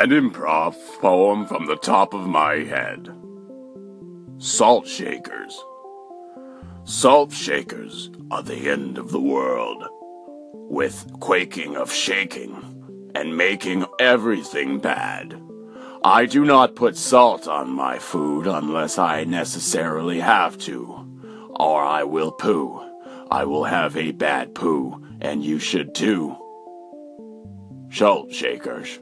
An improv poem from the top of my head. Salt shakers. Salt shakers are the end of the world, with quaking of shaking and making everything bad. I do not put salt on my food unless I necessarily have to, or I will poo. I will have a bad poo, and you should too. Salt shakers.